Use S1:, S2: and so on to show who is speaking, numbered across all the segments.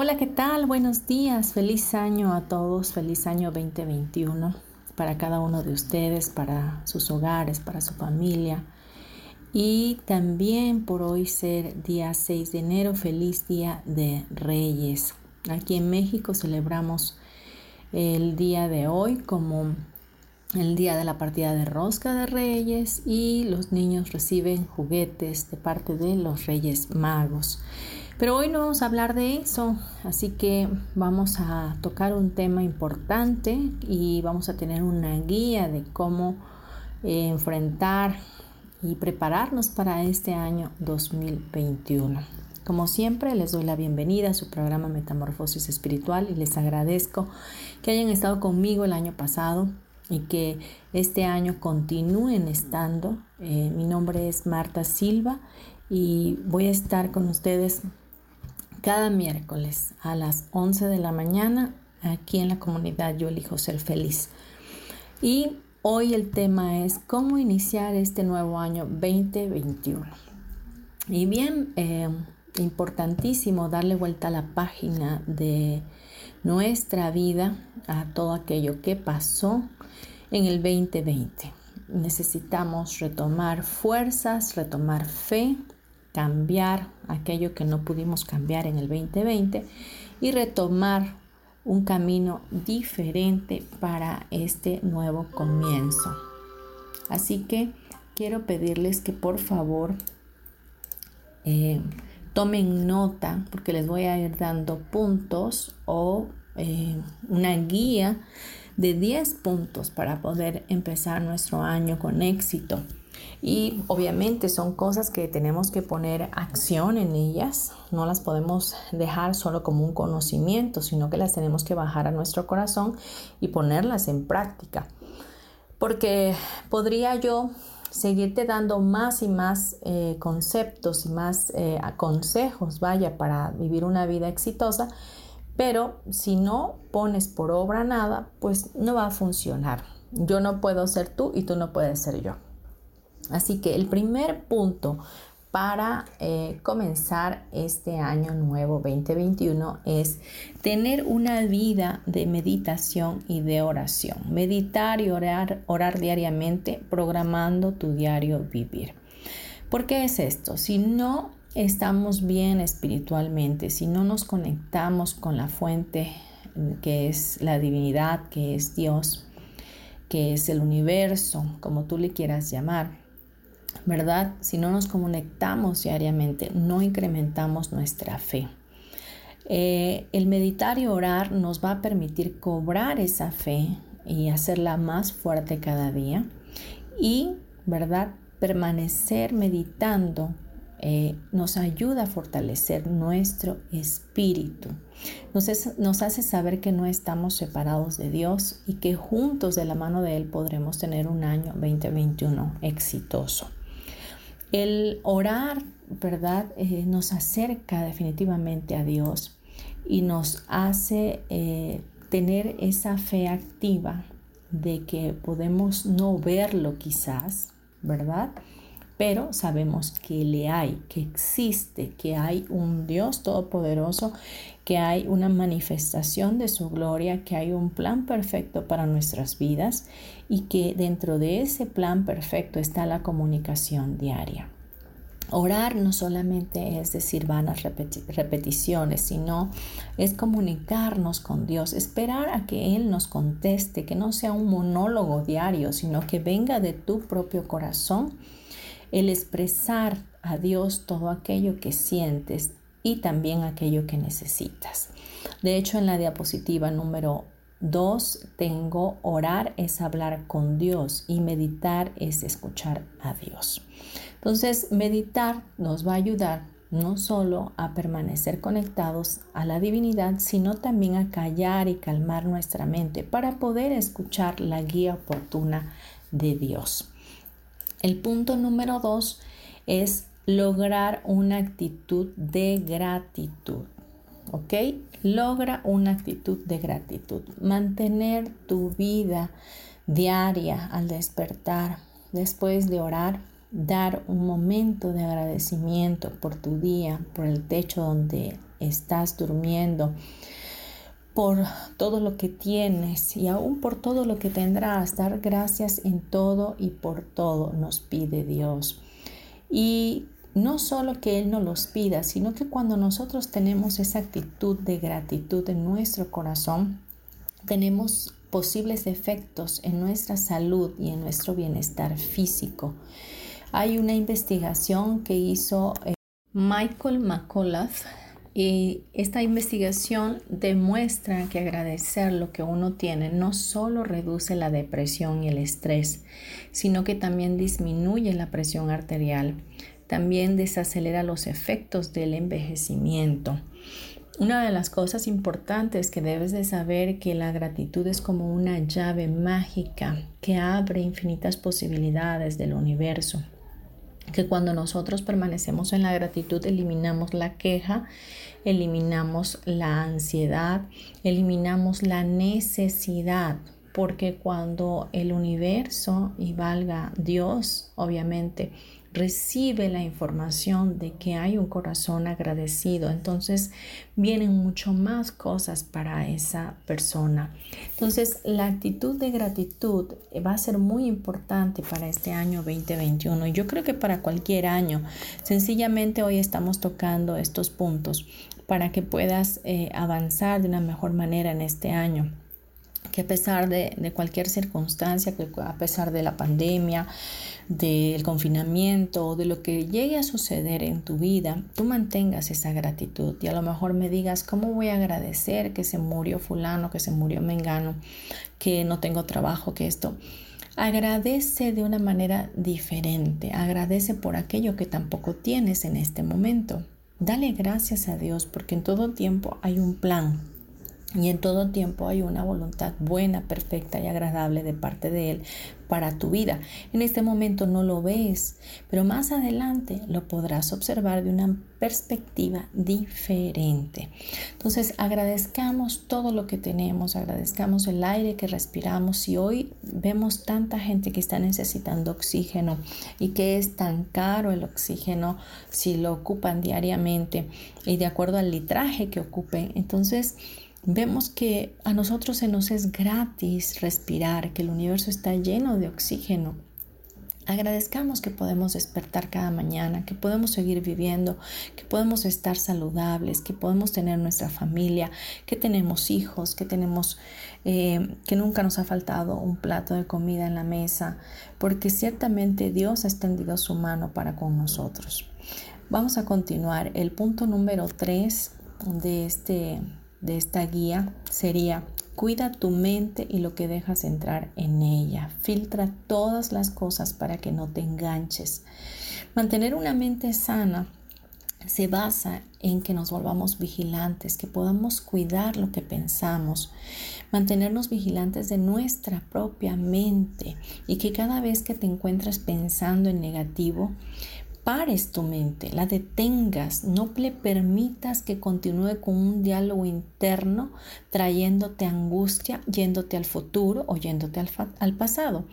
S1: Hola, ¿qué tal? Buenos días, feliz año a todos, feliz año 2021 para cada uno de ustedes, para sus hogares, para su familia. Y también por hoy ser día 6 de enero, feliz día de Reyes. Aquí en México celebramos el día de hoy como el día de la partida de rosca de Reyes y los niños reciben juguetes de parte de los Reyes Magos. Pero hoy no vamos a hablar de eso, así que vamos a tocar un tema importante y vamos a tener una guía de cómo eh, enfrentar y prepararnos para este año 2021. Como siempre, les doy la bienvenida a su programa Metamorfosis Espiritual y les agradezco que hayan estado conmigo el año pasado y que este año continúen estando. Eh, mi nombre es Marta Silva y voy a estar con ustedes cada miércoles a las 11 de la mañana aquí en la comunidad Yo elijo ser feliz. Y hoy el tema es cómo iniciar este nuevo año 2021. Y bien, eh, importantísimo darle vuelta a la página de nuestra vida, a todo aquello que pasó en el 2020. Necesitamos retomar fuerzas, retomar fe, cambiar aquello que no pudimos cambiar en el 2020 y retomar un camino diferente para este nuevo comienzo. Así que quiero pedirles que por favor eh, tomen nota porque les voy a ir dando puntos o eh, una guía de 10 puntos para poder empezar nuestro año con éxito. Y obviamente son cosas que tenemos que poner acción en ellas, no las podemos dejar solo como un conocimiento, sino que las tenemos que bajar a nuestro corazón y ponerlas en práctica. Porque podría yo seguirte dando más y más eh, conceptos y más eh, consejos, vaya, para vivir una vida exitosa, pero si no pones por obra nada, pues no va a funcionar. Yo no puedo ser tú y tú no puedes ser yo. Así que el primer punto para eh, comenzar este año nuevo 2021 es tener una vida de meditación y de oración. Meditar y orar, orar diariamente, programando tu diario vivir. ¿Por qué es esto? Si no estamos bien espiritualmente, si no nos conectamos con la fuente que es la divinidad, que es Dios, que es el universo, como tú le quieras llamar, ¿verdad? Si no nos conectamos diariamente, no incrementamos nuestra fe. Eh, el meditar y orar nos va a permitir cobrar esa fe y hacerla más fuerte cada día y, ¿verdad? Permanecer meditando eh, nos ayuda a fortalecer nuestro espíritu. Nos, nos, hace saber que no estamos separados de Dios y que juntos de la mano de Él podremos tener un año 2021 exitoso. El orar, ¿verdad? Eh, nos acerca definitivamente a Dios y nos hace eh, tener esa fe activa de que podemos no verlo quizás, ¿verdad? Pero sabemos que le hay, que existe, que hay un Dios todopoderoso, que hay una manifestación de su gloria, que hay un plan perfecto para nuestras vidas y que dentro de ese plan perfecto está la comunicación diaria. Orar no solamente es decir vanas repeticiones, sino es comunicarnos con Dios, esperar a que Él nos conteste, que no sea un monólogo diario, sino que venga de tu propio corazón el expresar a Dios todo aquello que sientes y también aquello que necesitas. De hecho, en la diapositiva número 2 tengo orar es hablar con Dios y meditar es escuchar a Dios. Entonces, meditar nos va a ayudar no solo a permanecer conectados a la divinidad, sino también a callar y calmar nuestra mente para poder escuchar la guía oportuna de Dios. El punto número dos es lograr una actitud de gratitud. ¿Ok? Logra una actitud de gratitud. Mantener tu vida diaria al despertar, después de orar, dar un momento de agradecimiento por tu día, por el techo donde estás durmiendo, por todo lo que tienes y aún por todo lo que tendrás. Dar gracias en todo y por todo nos pide Dios. Y no solo que Él nos los pida, sino que cuando nosotros tenemos esa actitud de gratitud en nuestro corazón, tenemos posibles efectos en nuestra salud y en nuestro bienestar físico. Hay una investigación que hizo eh, Michael McCullough y esta investigación demuestra que agradecer lo que uno tiene no solo reduce la depresión y el estrés, sino que también disminuye la presión arterial, también desacelera los efectos del envejecimiento. Una de las cosas importantes que debes de saber que la gratitud es como una llave mágica que abre infinitas posibilidades del universo que cuando nosotros permanecemos en la gratitud eliminamos la queja, eliminamos la ansiedad, eliminamos la necesidad, porque cuando el universo y valga Dios, obviamente, recibe la información de que hay un corazón agradecido, entonces vienen mucho más cosas para esa persona. Entonces, la actitud de gratitud va a ser muy importante para este año 2021 y yo creo que para cualquier año. Sencillamente hoy estamos tocando estos puntos para que puedas eh, avanzar de una mejor manera en este año que a pesar de, de, cualquier circunstancia, que a pesar de la pandemia, del confinamiento de lo que llegue a suceder en tu vida, tú mantengas esa gratitud y a lo mejor me digas, ¿cómo voy a agradecer que se murió fulano, que se murió mengano, que no tengo trabajo, que esto? Agradece de una manera diferente, agradece por aquello que tampoco tienes en este momento. Dale gracias a Dios porque en todo tiempo hay un plan y en todo tiempo hay una voluntad buena, perfecta y agradable de parte de Él para tu vida. En este momento no lo ves, pero más adelante lo podrás observar de una perspectiva diferente. Entonces agradezcamos todo lo que tenemos, agradezcamos el aire que respiramos. Y hoy vemos tanta gente que está necesitando oxígeno y que es tan caro el oxígeno si lo ocupan diariamente y de acuerdo al litraje que ocupen. Entonces, Vemos que a nosotros se nos es gratis respirar, que el universo está lleno de oxígeno. Agradezcamos que podemos despertar cada mañana, que podemos seguir viviendo, que podemos estar saludables, que podemos tener nuestra familia, que tenemos hijos, que tenemos, eh, que nunca nos ha faltado un plato de comida en la mesa, porque ciertamente Dios ha extendido su mano para con nosotros. Vamos a continuar. El punto número 3 de este de esta guía sería cuida tu mente y lo que dejas entrar en ella. Filtra todas las cosas para que no te enganches. Mantener una mente sana se basa en que nos volvamos vigilantes, que podamos cuidar lo que pensamos, mantenernos vigilantes de nuestra propia mente y que cada vez que te encuentras pensando en negativo, pares tu mente, la detengas, no le permitas que continúe con un diálogo interno trayéndote angustia, yéndote al futuro o yéndote al, pasado.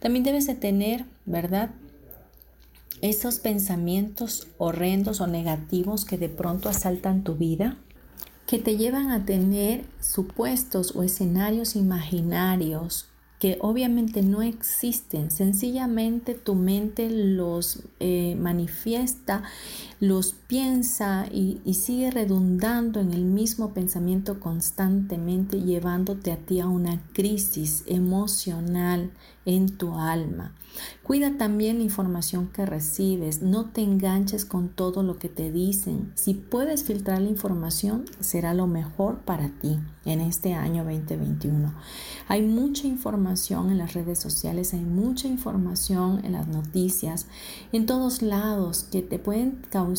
S1: También debes de tener, ¿verdad? Esos pensamientos horrendos o negativos que de pronto asaltan tu vida, que te llevan a tener supuestos o escenarios imaginarios que obviamente no existen, sencillamente tu mente los eh, manifiesta, los piensa y, sigue redundando en el mismo pensamiento constantemente, llevándote a ti a una crisis emocional en tu alma. Cuida también la información que recibes, no te enganches con todo lo que te dicen. Si puedes filtrar la información, será lo mejor para ti en este año 2021. Hay mucha información en las redes sociales, hay mucha información en las noticias, en todos lados que te pueden causar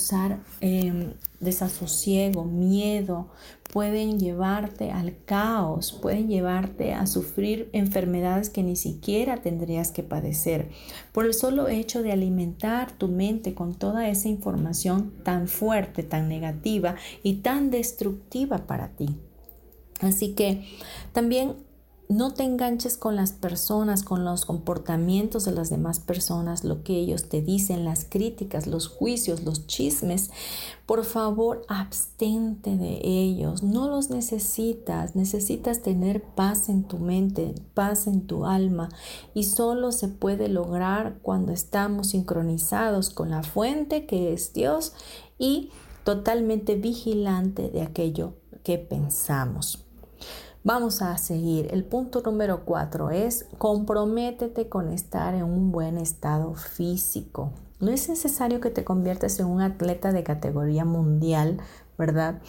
S1: em, desasosiego, miedo, pueden llevarte al caos, pueden llevarte a sufrir enfermedades que ni siquiera tendrías que padecer por el solo hecho de alimentar tu mente con toda esa información tan fuerte, tan negativa y tan destructiva para ti. Así que también no te enganches con las personas, con los comportamientos de las demás personas, lo que ellos te dicen, las críticas, los juicios, los chismes. Por favor, abstente de ellos. No los necesitas. Necesitas tener paz en tu mente, paz en tu alma. Y solo se puede lograr cuando estamos sincronizados con la fuente que es Dios y totalmente vigilante de aquello que pensamos. Vamos a seguir. El punto número cuatro es comprométete con estar en un buen estado físico. No es necesario que te conviertas en un atleta de categoría mundial, ¿verdad?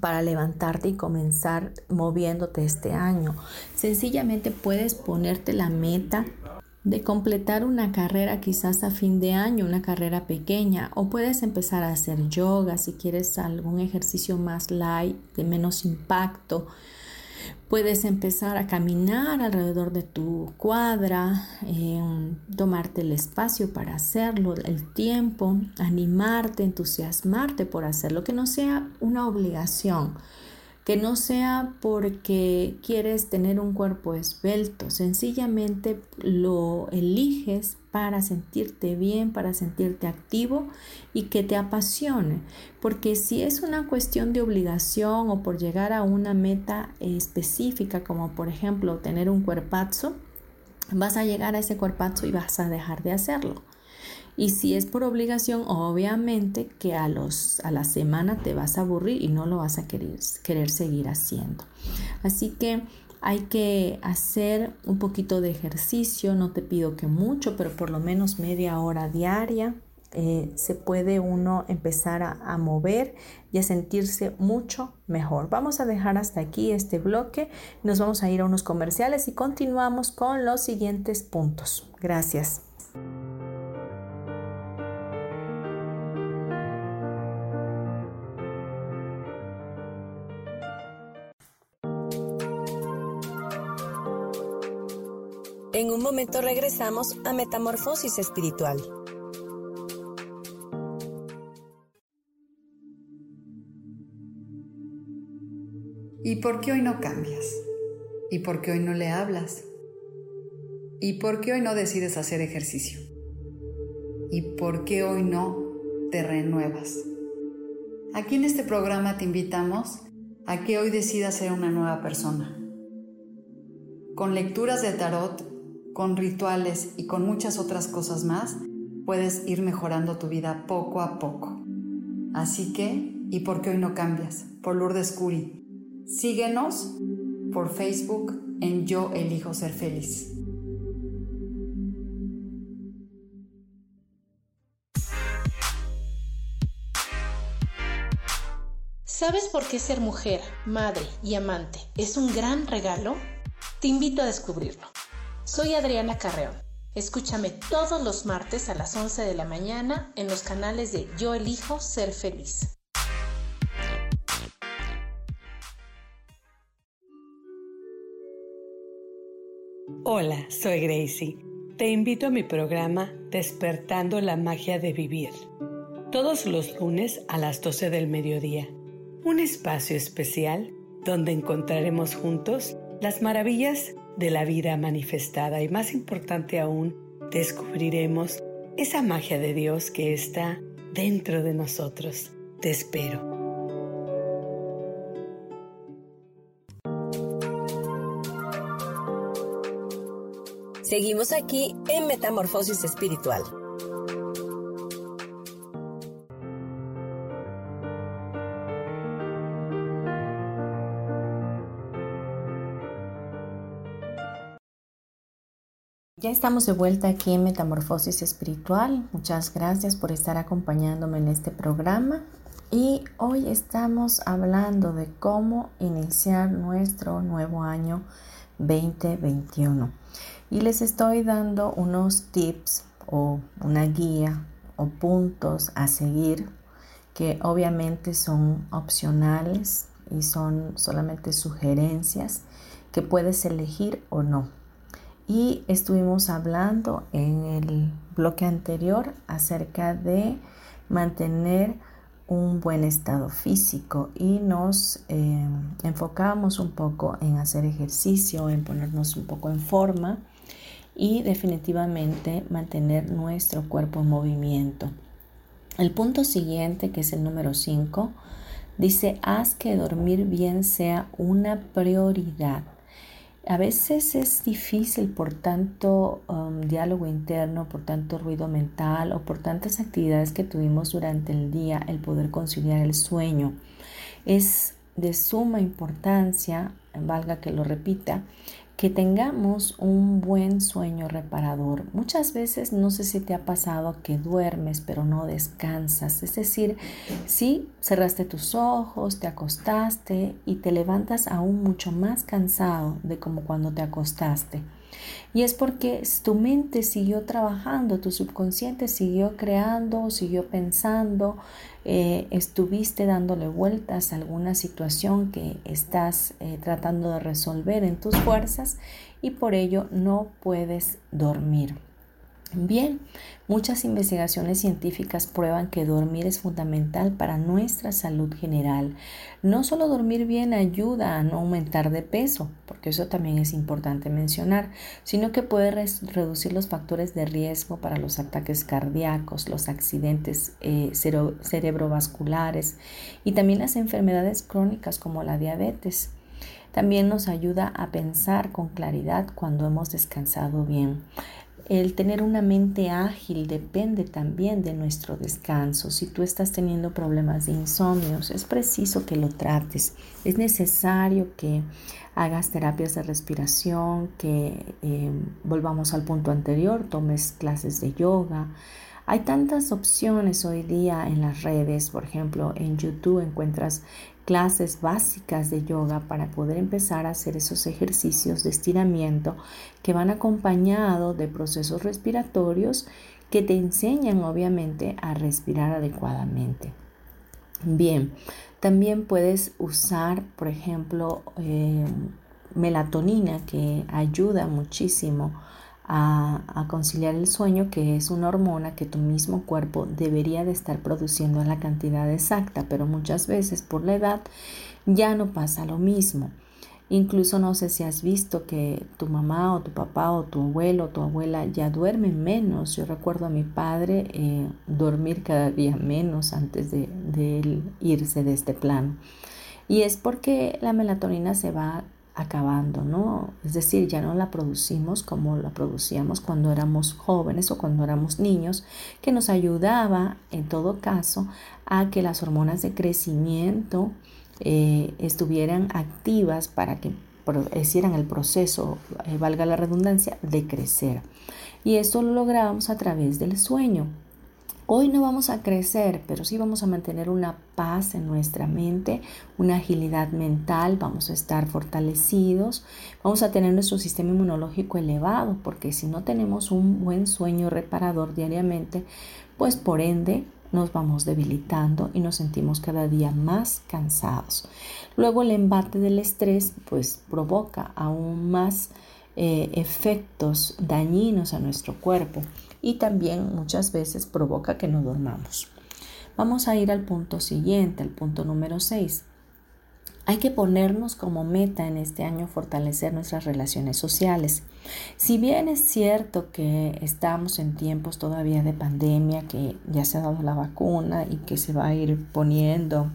S1: para levantarte y comenzar moviéndote este año. Sencillamente puedes ponerte la meta de completar una carrera quizás a fin de año, una carrera pequeña, o puedes empezar a hacer yoga si quieres algún ejercicio más light, de menos impacto. Puedes empezar a caminar alrededor de tu cuadra, em, tomarte el espacio para hacerlo, el tiempo, animarte, entusiasmarte por hacerlo, que no sea una obligación que no sea porque quieres tener un cuerpo esbelto, sencillamente lo eliges para sentirte bien, para sentirte activo y que te apasione. Porque si es una cuestión de obligación o por llegar a una meta específica, como por ejemplo tener un cuerpazo, vas a llegar a ese cuerpazo y vas a dejar de hacerlo. Y si es por obligación, obviamente que a, los, a la semana te vas a aburrir y no lo vas a querer, querer seguir haciendo. Así que hay que hacer un poquito de ejercicio, no te pido que mucho, pero por lo menos media hora diaria. Eh, se puede uno empezar a, a, mover y a sentirse mucho mejor. Vamos a dejar hasta aquí este bloque, nos vamos a ir a unos comerciales y continuamos con los siguientes puntos. Gracias.
S2: En un momento regresamos a Metamorfosis Espiritual.
S3: ¿Y por qué hoy no cambias? ¿Y por qué hoy no le hablas? ¿Y por qué hoy no decides hacer ejercicio? ¿Y por qué hoy no te renuevas? Aquí en este programa te invitamos a que hoy decidas ser una nueva persona. Con lecturas de tarot con rituales y con muchas otras cosas más, puedes ir mejorando tu vida poco a poco. Así que, ¿y por qué hoy no cambias? Por Lourdes Curi. Síguenos por Facebook en Yo Elijo Ser Feliz.
S4: ¿Sabes por qué ser mujer, madre y amante es un gran regalo? Te invito a descubrirlo. Soy Adriana Carreón. Escúchame todos los martes a las 11 de la mañana en los canales de Yo elijo ser feliz.
S5: Hola, soy Gracie. Te invito a mi programa Despertando la Magia de Vivir. Todos los lunes a las 12 del mediodía. Un espacio especial donde encontraremos juntos las maravillas de la vida manifestada y más importante aún, descubriremos esa magia de Dios que está dentro de nosotros. Te espero.
S2: Seguimos aquí en Metamorfosis Espiritual.
S1: Estamos de vuelta aquí en Metamorfosis Espiritual. Muchas gracias por estar acompañándome en este programa. Y hoy estamos hablando de cómo iniciar nuestro nuevo año 2021. Y les estoy dando unos tips o una guía o puntos a seguir que obviamente son opcionales y son solamente sugerencias que puedes elegir o no. Y estuvimos hablando en el bloque anterior acerca de mantener un buen estado físico y nos eh, enfocamos un poco en hacer ejercicio, en ponernos un poco en forma y definitivamente mantener nuestro cuerpo en movimiento. El punto siguiente, que es el número 5, dice, haz que dormir bien sea una prioridad. A veces es difícil por tanto um, diálogo interno, por tanto ruido mental o por tantas actividades que tuvimos durante el día el poder conciliar el sueño. Es de suma importancia, valga que lo repita, que tengamos un buen sueño reparador. Muchas veces no sé si te ha pasado que duermes pero no descansas. Es decir, si cerraste tus ojos, te acostaste y te levantas aún mucho más cansado de como cuando te acostaste. Y es porque tu mente siguió trabajando, tu subconsciente siguió creando, siguió pensando, eh, estuviste dándole vueltas a alguna situación que estás eh, tratando de resolver en tus fuerzas y por ello no puedes dormir. Bien, muchas investigaciones científicas prueban que dormir es fundamental para nuestra salud general. No solo dormir bien ayuda a no aumentar de peso, porque eso también es importante mencionar, sino que puede reducir los factores de riesgo para los ataques cardíacos, los accidentes eh, cerebrovasculares y también las enfermedades crónicas como la diabetes. También nos ayuda a pensar con claridad cuando hemos descansado bien. El tener una mente ágil depende también de nuestro descanso. Si tú estás teniendo problemas de insomnios, es preciso que lo trates. Es necesario que hagas terapias de respiración, que eh, volvamos al punto anterior, tomes clases de yoga. Hay tantas opciones hoy día en las redes, por ejemplo, en YouTube encuentras clases básicas de yoga para poder empezar a hacer esos ejercicios de estiramiento que van acompañados de procesos respiratorios que te enseñan obviamente a respirar adecuadamente. Bien, también puedes usar, por ejemplo, eh, melatonina que ayuda muchísimo a, conciliar el sueño, que es una hormona que tu mismo cuerpo debería de estar produciendo en la cantidad exacta, pero muchas veces por la edad ya no pasa lo mismo. Incluso no sé si has visto que tu mamá o tu papá o tu abuelo o tu abuela ya duermen menos. Yo recuerdo a mi padre eh, dormir cada día menos antes de, de irse de este plano. Y es porque la melatonina se va acabando, ¿no? Es decir, ya no la producimos como la producíamos cuando éramos jóvenes o cuando éramos niños, que nos ayudaba, en todo caso, a que las hormonas de crecimiento eh, estuvieran activas para que hicieran el proceso, eh, valga la redundancia, de crecer. Y esto lo lográbamos a través del sueño. Hoy no vamos a crecer, pero sí vamos a mantener una paz en nuestra mente, una agilidad mental, vamos a estar fortalecidos, vamos a tener nuestro sistema inmunológico elevado, porque si no tenemos un buen sueño reparador diariamente, pues por ende nos vamos debilitando y nos sentimos cada día más cansados. Luego el embate del estrés pues provoca aún más eh, efectos dañinos a nuestro cuerpo y también muchas veces provoca que no dormamos. Vamos a ir al punto siguiente, al punto número 6. Hay que ponernos como meta en este año fortalecer nuestras relaciones sociales. Si bien es cierto que estamos en tiempos todavía de pandemia, que ya se ha dado la vacuna y que se va a ir poniendo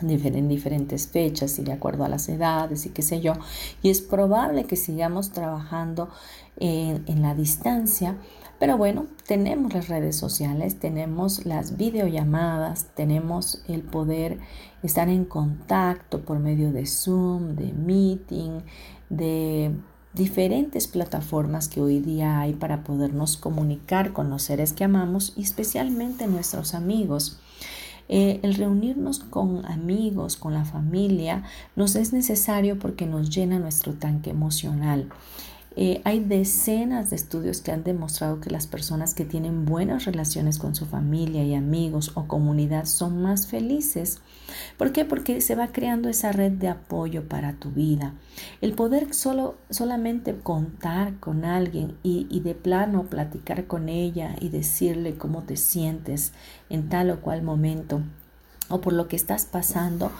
S1: en diferentes fechas y de acuerdo a las edades y qué sé yo. Y es probable que sigamos trabajando en, la distancia. Pero bueno, tenemos las redes sociales, tenemos las videollamadas, tenemos el poder estar en contacto por medio de Zoom, de Meeting, de diferentes plataformas que hoy día hay para podernos comunicar con los seres que amamos y especialmente nuestros amigos. Eh, el reunirnos con amigos, con la familia, nos es necesario porque nos llena nuestro tanque emocional. Eh, hay decenas de estudios que han demostrado que las personas que tienen buenas relaciones con su familia y amigos o comunidad son más felices. ¿Por qué? Porque se va creando esa red de apoyo para tu vida. El poder solo, solamente contar con alguien y, y de plano platicar con ella y decirle cómo te sientes en tal o cual momento o por lo que estás pasando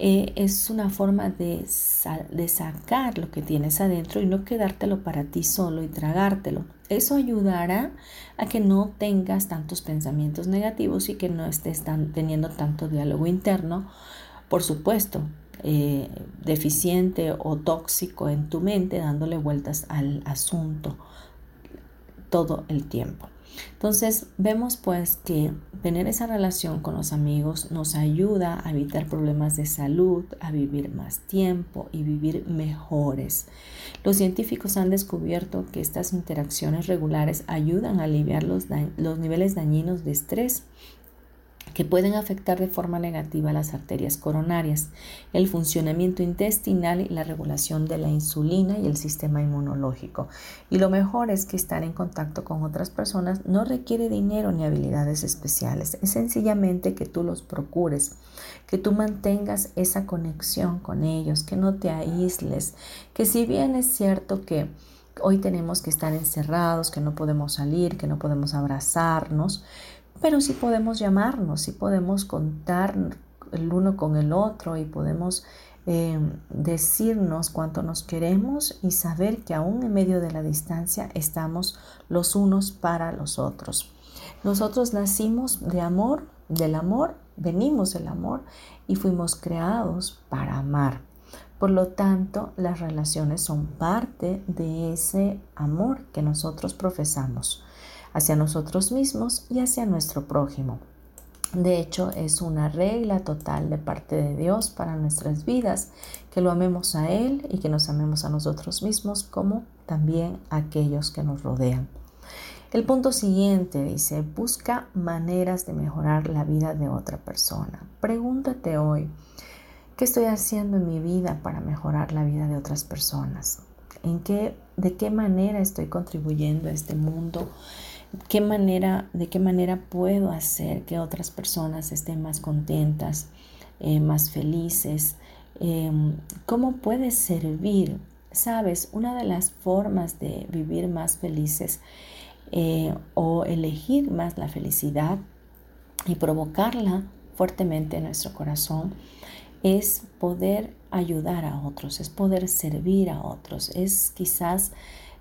S1: eh, es una forma de, sacar lo que tienes adentro y no quedártelo para ti solo y tragártelo. Eso ayudará a que no tengas tantos pensamientos negativos y que no estés teniendo tanto diálogo interno, por supuesto, eh, deficiente o tóxico en tu mente, dándole vueltas al asunto todo el tiempo. Entonces vemos pues que tener esa relación con los amigos nos ayuda a evitar problemas de salud, a vivir más tiempo y vivir mejores. Los científicos han descubierto que estas interacciones regulares ayudan a aliviar los, los niveles dañinos de estrés que pueden afectar de forma negativa las arterias coronarias, el funcionamiento intestinal y la regulación de la insulina y el sistema inmunológico. Y lo mejor es que estar en contacto con otras personas no requiere dinero ni habilidades especiales, es sencillamente que tú los procures, que tú mantengas esa conexión con ellos, que no te aísles, que si bien es cierto que hoy tenemos que estar encerrados, que no podemos salir, que no podemos abrazarnos, pero sí podemos llamarnos, sí podemos contar el uno con el otro y podemos em, decirnos cuánto nos queremos y saber que aún en medio de la distancia estamos los unos para los otros. Nosotros nacimos de amor, del amor, venimos del amor y fuimos creados para amar. Por lo tanto, las relaciones son parte de ese amor que nosotros profesamos hacia nosotros mismos y hacia nuestro prójimo. De hecho, es una regla total de parte de Dios para nuestras vidas, que lo amemos a Él y que nos amemos a nosotros mismos como también a aquellos que nos rodean. El punto siguiente dice, busca maneras de mejorar la vida de otra persona. Pregúntate hoy, ¿qué estoy haciendo en mi vida para mejorar la vida de otras personas? ¿En qué, ¿De qué manera estoy contribuyendo a este mundo? ¿Qué manera, ¿De qué manera puedo hacer que otras personas estén más contentas, eh, más felices? Em, ¿Cómo puedes servir? Sabes, una de las formas de vivir más felices eh, o elegir más la felicidad y provocarla fuertemente en nuestro corazón es poder ayudar a otros, es poder servir a otros, es quizás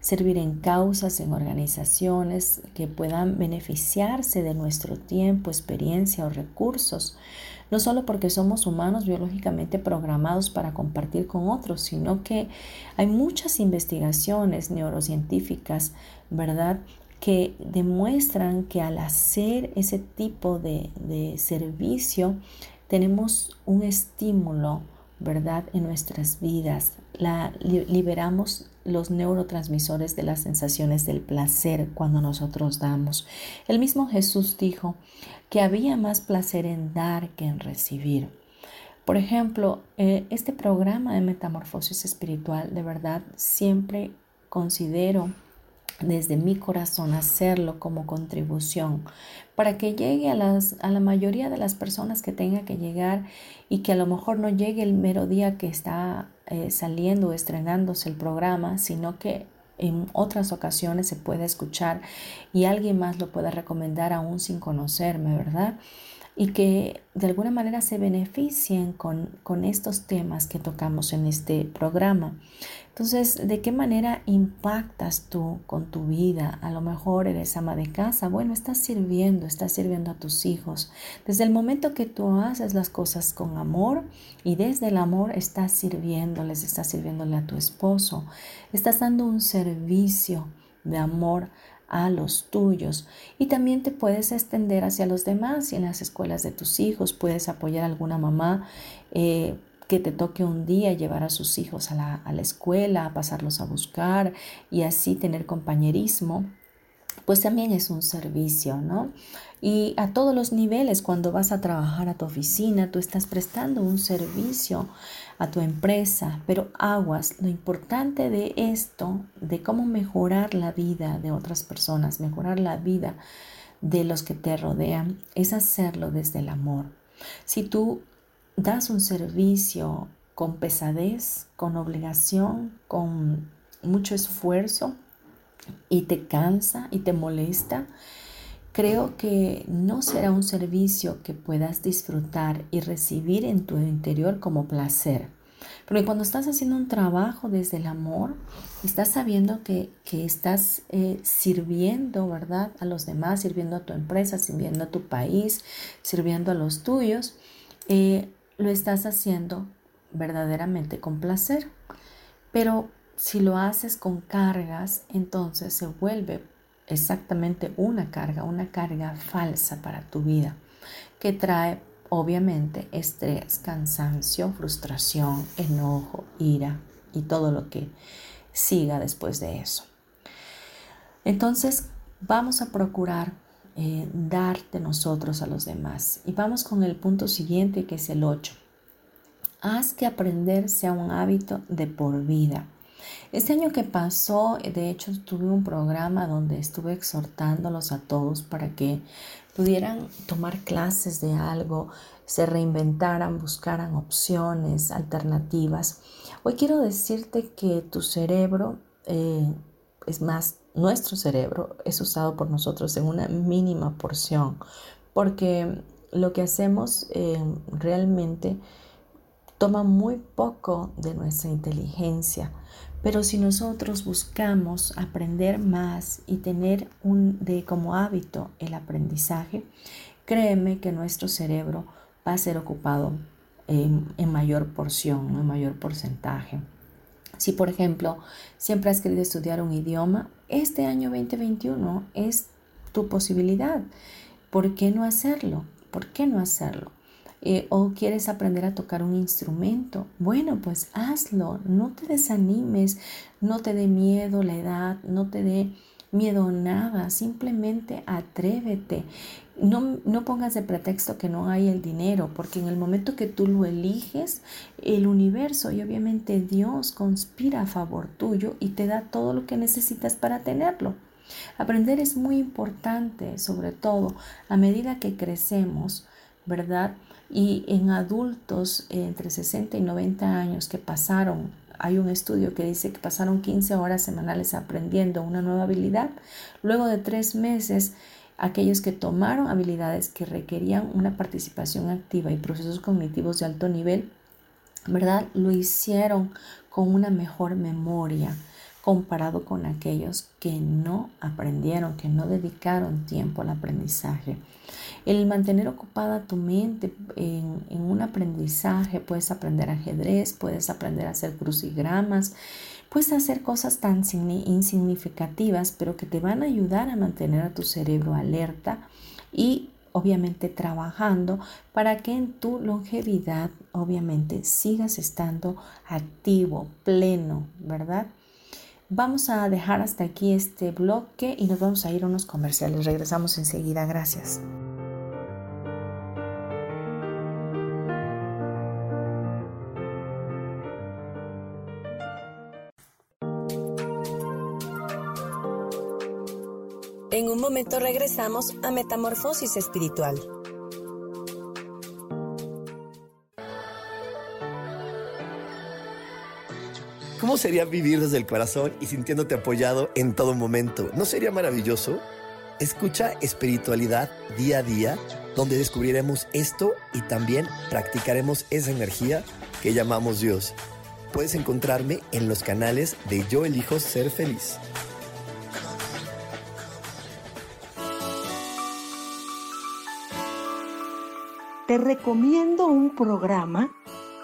S1: servir en causas, en organizaciones que puedan beneficiarse de nuestro tiempo, experiencia o recursos, no solo porque somos humanos biológicamente programados para compartir con otros, sino que hay muchas investigaciones neurocientíficas, ¿verdad? que demuestran que al hacer ese tipo de, servicio tenemos un estímulo, ¿verdad? En nuestras vidas. Liberamos los neurotransmisores de las sensaciones del placer cuando nosotros damos. El mismo Jesús dijo que había más placer en dar que en recibir. Por ejemplo, eh, este programa de metamorfosis espiritual, de verdad, siempre considero desde mi corazón hacerlo como contribución para que llegue a, las, a la mayoría de las personas que tenga que llegar y que a lo mejor no llegue el mero día que está eh, saliendo o estrenándose el programa, sino que en otras ocasiones se puede escuchar y alguien más lo pueda recomendar aún sin conocerme, ¿verdad? Y que de alguna manera se beneficien con, con estos temas que tocamos en este programa. Entonces, ¿de qué manera impactas tú con tu vida? A lo mejor eres ama de casa. Bueno, estás sirviendo, estás sirviendo a tus hijos. Desde el momento que tú haces las cosas con amor y desde el amor estás sirviéndoles, estás sirviéndole a tu esposo, estás dando un servicio de amor a los tuyos y también te puedes extender hacia los demás y en las escuelas de tus hijos puedes apoyar a alguna mamá eh, que te toque un día llevar a sus hijos a la, a la escuela, pasarlos a buscar y así tener compañerismo pues también es un servicio, ¿no? Y a todos los niveles, cuando vas a trabajar a tu oficina, tú estás prestando un servicio a tu empresa, pero aguas, lo importante de esto, de cómo mejorar la vida de otras personas, mejorar la vida de los que te rodean, es hacerlo desde el amor. Si tú das un servicio con pesadez, con obligación, con mucho esfuerzo, y te cansa y te molesta, creo que no será un servicio que puedas disfrutar y recibir en tu interior como placer. Porque cuando estás haciendo un trabajo desde el amor, estás sabiendo que, estás eh, sirviendo, ¿verdad? A los demás, sirviendo a tu empresa, sirviendo a tu país, sirviendo a los tuyos, eh, lo estás haciendo verdaderamente con placer. Pero si lo haces con cargas, entonces se vuelve exactamente una carga, una carga falsa para tu vida, que trae obviamente estrés, cansancio, frustración, enojo, ira y todo lo que siga después de eso. Entonces vamos a procurar eh, darte nosotros a los demás. Y vamos con el punto siguiente que es el 8. Haz que aprender sea un hábito de por vida. Este año que pasó, de hecho, tuve un programa donde estuve exhortándolos a todos para que pudieran tomar clases de algo, se reinventaran, buscaran opciones, alternativas. Hoy quiero decirte que tu cerebro, eh, es más, nuestro cerebro es usado por nosotros en una mínima porción, porque lo que hacemos eh, realmente toma muy poco de nuestra inteligencia. Pero si nosotros buscamos aprender más y tener un, de, como hábito el aprendizaje, créeme que nuestro cerebro va a ser ocupado en, en mayor porción, en mayor porcentaje. Si, por ejemplo, siempre has querido estudiar un idioma, este año 2021 es tu posibilidad. ¿Por qué no hacerlo? ¿Por qué no hacerlo? O quieres aprender a tocar un instrumento, bueno, pues hazlo, no te desanimes, no te dé miedo la edad, no te dé miedo nada, simplemente atrévete. No, no, pongas de pretexto que no hay el dinero, porque en el momento que tú lo eliges, el universo y obviamente Dios conspira a favor tuyo y te da todo lo que necesitas para tenerlo. Aprender es muy importante, sobre todo a medida que crecemos, ¿verdad? Y en adultos entre 60 y 90 años que pasaron, hay un estudio que dice que pasaron 15 horas semanales aprendiendo una nueva habilidad. Luego de tres meses, aquellos que tomaron habilidades que requerían una participación activa y procesos cognitivos de alto nivel, ¿verdad? Lo hicieron con una mejor memoria comparado con aquellos que no aprendieron, que no dedicaron tiempo al aprendizaje. El mantener ocupada tu mente en, un aprendizaje, puedes aprender ajedrez, puedes aprender a hacer crucigramas, puedes hacer cosas tan insignificativas, pero que te van a ayudar a mantener a tu cerebro alerta y obviamente trabajando para que en tu longevidad obviamente sigas estando activo, pleno, ¿verdad? Vamos a dejar hasta aquí este bloque y nos vamos a ir a unos comerciales. Regresamos enseguida. Gracias.
S2: En un momento regresamos a Metamorfosis Espiritual.
S6: ¿Cómo sería vivir desde el corazón y sintiéndote apoyado en todo momento? ¿No sería maravilloso? Escucha espiritualidad día a día donde descubriremos esto y también practicaremos esa energía que llamamos Dios. Puedes encontrarme en los canales de Yo elijo ser feliz.
S7: Te recomiendo un programa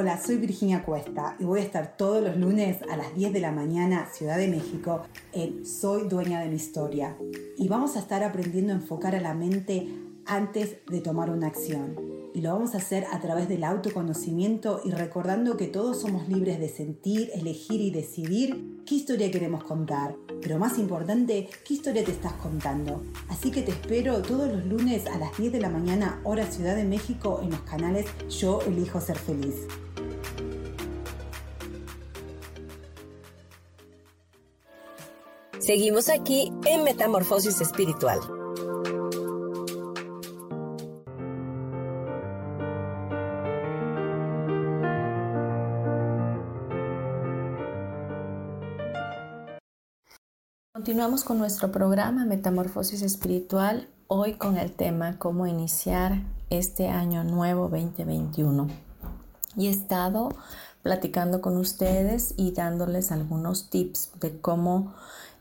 S8: Hola, soy Virginia Cuesta y voy a estar todos los lunes a las 10 de la mañana, Ciudad de México, en Soy Dueña de mi Historia. Y vamos a estar aprendiendo a enfocar a la mente antes de tomar una acción. Y lo vamos a hacer a través del autoconocimiento y recordando que todos somos libres de sentir, elegir y decidir qué historia queremos contar. Pero más importante, qué historia te estás contando. Así que te espero todos los lunes a las 10 de la mañana, hora Ciudad de México, en los canales Yo Elijo Ser Feliz.
S2: Seguimos aquí en Metamorfosis Espiritual.
S1: Continuamos con nuestro programa Metamorfosis Espiritual, hoy con el tema cómo iniciar este año nuevo 2021. Y he estado platicando con ustedes y dándoles algunos tips de cómo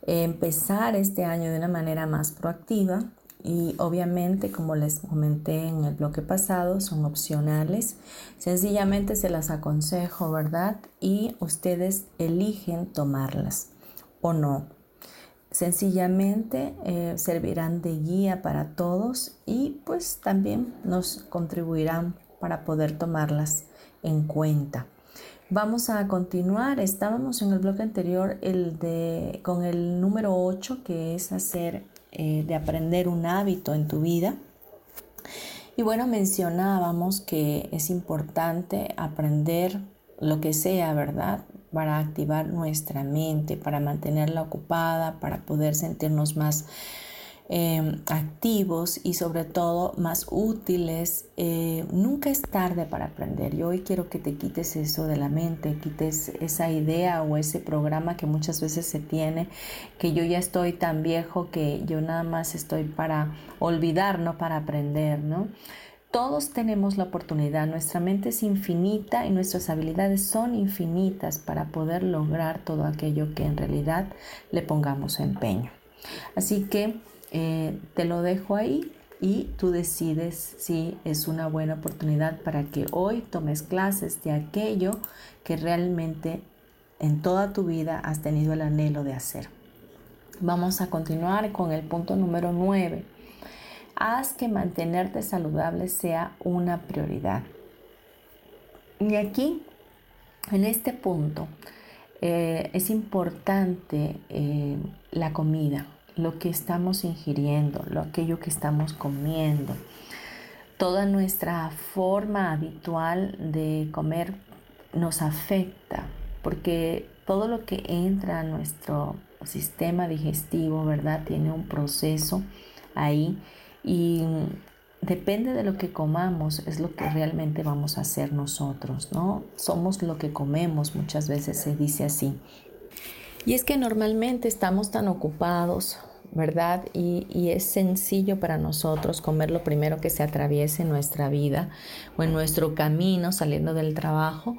S1: empezar este año de una manera más proactiva. Y obviamente, como les comenté en el bloque pasado, son opcionales. Sencillamente se las aconsejo, ¿verdad? Y ustedes eligen tomarlas o no sencillamente eh, servirán de guía para todos y pues también nos contribuirán para poder tomarlas en cuenta. Vamos a continuar, estábamos en el bloque anterior el de, con el número 8 que es hacer eh, de aprender un hábito en tu vida. Y bueno, mencionábamos que es importante aprender lo que sea, ¿verdad? para activar nuestra mente, para mantenerla ocupada, para poder sentirnos más em, activos y sobre todo más útiles. Eh, nunca es tarde para aprender. Yo hoy quiero que te quites eso de la mente, quites esa idea o ese programa que muchas veces se tiene, que yo ya estoy tan viejo que yo nada más estoy para olvidar, no para aprender, ¿no? Todos tenemos la oportunidad, nuestra mente es infinita y nuestras habilidades son infinitas para poder lograr todo aquello que en realidad le pongamos empeño. Así que eh, te lo dejo ahí y tú decides si es una buena oportunidad para que hoy tomes clases de aquello que realmente en toda tu vida has tenido el anhelo de hacer. Vamos a continuar con el punto número 9 haz que mantenerte saludable sea una prioridad. Y aquí, en este punto, eh, es importante eh, la comida, lo que estamos ingiriendo, lo aquello que estamos comiendo. Toda nuestra forma habitual de comer nos afecta porque todo lo que entra a nuestro sistema digestivo, ¿verdad? Tiene un proceso ahí y depende de lo que comamos, es lo que realmente vamos a hacer nosotros, ¿no? Somos lo que comemos, muchas veces se dice así. Y es que normalmente estamos tan ocupados, ¿verdad? Y, es sencillo para nosotros comer lo primero que se atraviese en nuestra vida o en nuestro camino saliendo del trabajo,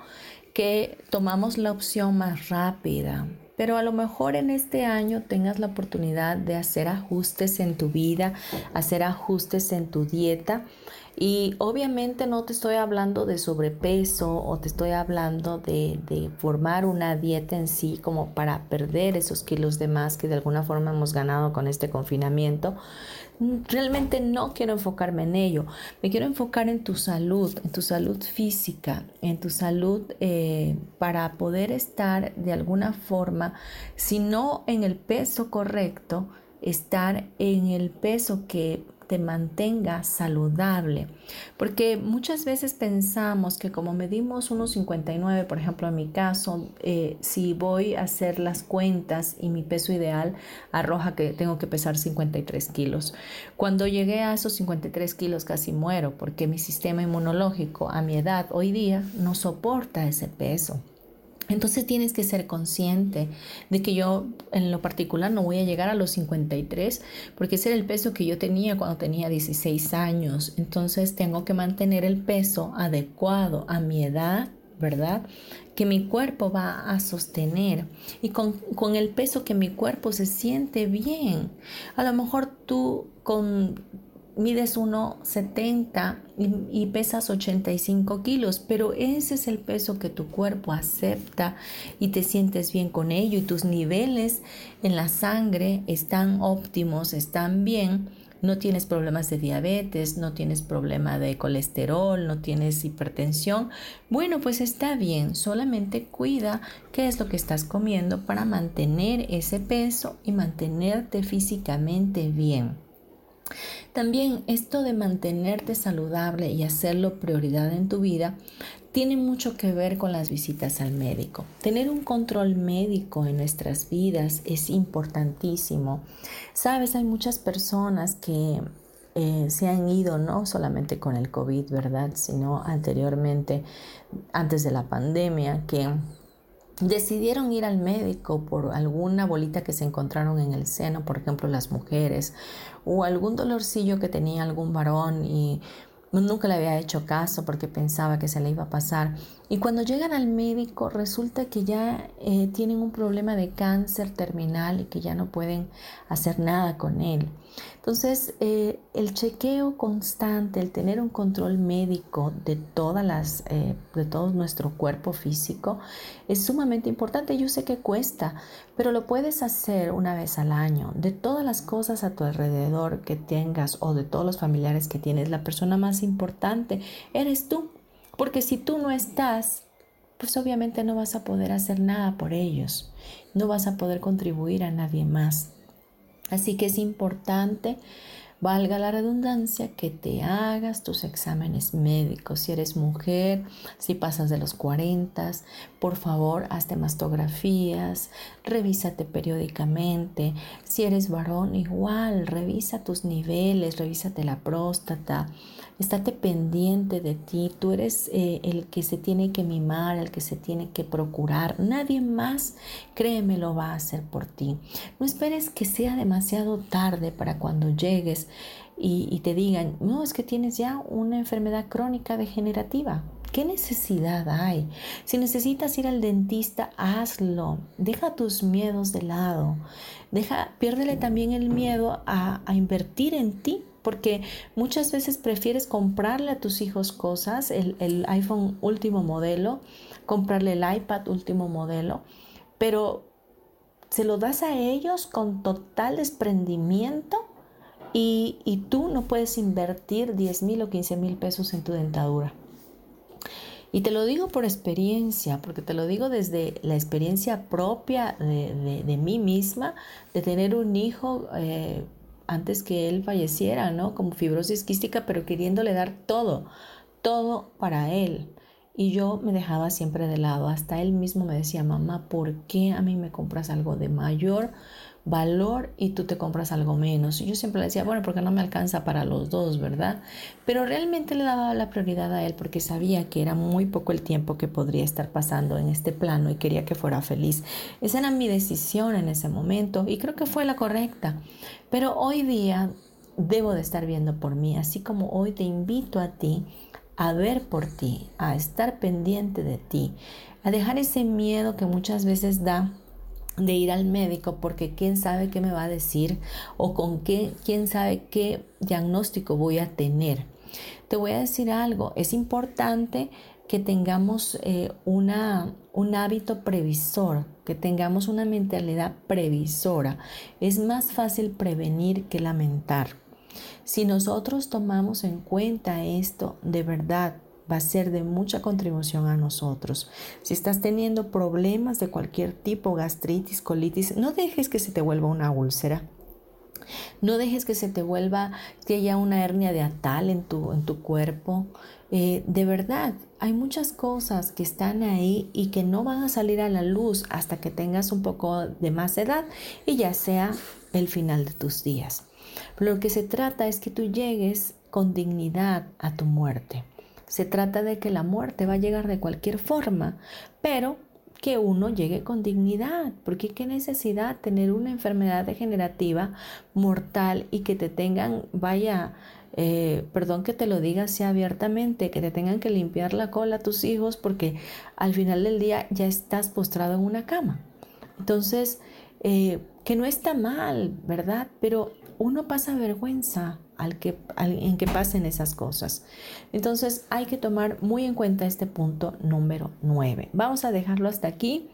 S1: que tomamos la opción más rápida, pero a lo mejor en este año tengas la oportunidad de hacer ajustes en tu vida, hacer ajustes en tu dieta. Y obviamente no te estoy hablando de sobrepeso o te estoy hablando de, de, formar una dieta en sí como para perder esos kilos de más que de alguna forma hemos ganado con este confinamiento, realmente no quiero enfocarme en ello. Me quiero enfocar en tu salud, en tu salud física, en tu salud eh, para poder estar de alguna forma, si no en el peso correcto, estar en el peso que te mantenga saludable. Porque muchas veces pensamos que como medimos unos 59, por ejemplo en mi caso, eh, si voy a hacer las cuentas y mi peso ideal arroja que tengo que pesar 53 kilos. Cuando llegué a esos 53 kilos casi muero porque mi sistema inmunológico a mi edad hoy día no soporta ese peso. Entonces tienes que ser consciente de que yo en lo particular no voy a llegar a los 53 porque ese era el peso que yo tenía cuando tenía 16 años. Entonces tengo que mantener el peso adecuado a mi edad, ¿verdad? Que mi cuerpo va a sostener y con, con el peso que mi cuerpo se siente bien. A lo mejor tú con mides 1,70 y, y, pesas 85 kilos, pero ese es el peso que tu cuerpo acepta y te sientes bien con ello y tus niveles en la sangre están óptimos, están bien. No tienes problemas de diabetes, no tienes problema de colesterol, no tienes hipertensión. Bueno, pues está bien, solamente cuida qué es lo que estás comiendo para mantener ese peso y mantenerte físicamente bien. También esto de mantenerte saludable y hacerlo prioridad en tu vida tiene mucho que ver con las visitas al médico. Tener un control médico en nuestras vidas es importantísimo. Sabes, hay muchas personas que eh, se han ido no solamente con el COVID, ¿verdad? Sino anteriormente, antes de la pandemia, que decidieron ir al médico por alguna bolita que se encontraron en el seno, por ejemplo las mujeres, o algún dolorcillo que tenía algún varón y nunca le había hecho caso porque pensaba que se le iba a pasar. Y cuando llegan al médico resulta que ya eh, tienen un problema de cáncer terminal y que ya no pueden hacer nada con él. Entonces, eh, el chequeo constante, el tener un control médico de todas las, eh, de todo nuestro cuerpo físico es sumamente importante. Yo sé que cuesta, pero lo puedes hacer una vez al año. De todas las cosas a tu alrededor que tengas o de todos los familiares que tienes, la persona más importante eres tú. Porque si tú no estás, pues obviamente no vas a poder hacer nada por ellos. No vas a poder contribuir a nadie más. Así que es importante, valga la redundancia, que te hagas tus exámenes médicos. Si eres mujer, si pasas de los 40, por favor, hazte mastografías, revísate periódicamente. Si eres varón, igual, revisa tus niveles, revísate la próstata, estate pendiente de ti. Tú eres eh, el que se tiene que mimar, el que se tiene que procurar. Nadie más, créeme, lo va a hacer por ti. No esperes que sea demasiado tarde para cuando llegues y, te digan, no, es que tienes ya una enfermedad crónica degenerativa. ¿Qué necesidad hay? Si necesitas ir al dentista, hazlo. Deja tus miedos de lado. Deja, piérdele también el miedo a invertir en ti porque muchas veces prefieres comprarle a tus hijos cosas, el, iPhone último modelo, comprarle el iPad último modelo, pero se lo das a ellos con total desprendimiento y, y tú no puedes invertir 10 mil o 15 mil pesos en tu dentadura. Y te lo digo por experiencia, porque te lo digo desde la experiencia propia de, de, mí misma, de tener un hijo eh, antes que él falleciera, ¿no? Como fibrosis quística, pero queriéndole dar todo, todo para él. Y yo me dejaba siempre de lado. Hasta él mismo me decía, mamá, ¿por qué a mí me compras algo de mayor valor y tú te compras algo menos? Yo siempre le decía, bueno, porque no me alcanza para los dos, ¿verdad? Pero realmente le daba la prioridad a él porque sabía que era muy poco el tiempo que podría estar pasando en este plano y quería que fuera feliz. Esa era mi decisión en ese momento y creo que fue la correcta. Pero hoy día debo de estar viendo por mí, así como hoy te invito a ti a ver por ti, a estar pendiente de ti, a dejar ese miedo que muchas veces da de ir al médico porque quién sabe qué me va a decir o con qué, quién sabe qué diagnóstico voy a tener. Te voy a decir algo, es importante que tengamos eh, una, un hábito previsor, que tengamos una mentalidad previsora. Es más fácil prevenir que lamentar. Si nosotros tomamos en cuenta esto, de verdad va a ser de mucha contribución a nosotros. Si estás teniendo problemas de cualquier tipo, gastritis, colitis, no dejes que se te vuelva una úlcera. No dejes que se te vuelva que haya una hernia de atal en tu, en tu cuerpo. Eh, de verdad, hay muchas cosas que están ahí y que no van a salir a la luz hasta que tengas un poco de más edad y ya sea el final de tus días. lo que se trata es que tú llegues con dignidad a tu muerte. Se trata de que la muerte va a llegar de cualquier forma, pero que uno llegue con dignidad, porque qué necesidad tener una enfermedad degenerativa mortal y que te tengan, vaya, eh, perdón que te lo diga así abiertamente, que te tengan que limpiar la cola a tus hijos porque al final del día ya estás postrado en una cama. Entonces, eh, que no está mal, ¿verdad? Pero uno pasa vergüenza al que, en que pasen esas cosas. Entonces hay que tomar muy en cuenta este punto número 9. Vamos a dejarlo hasta aquí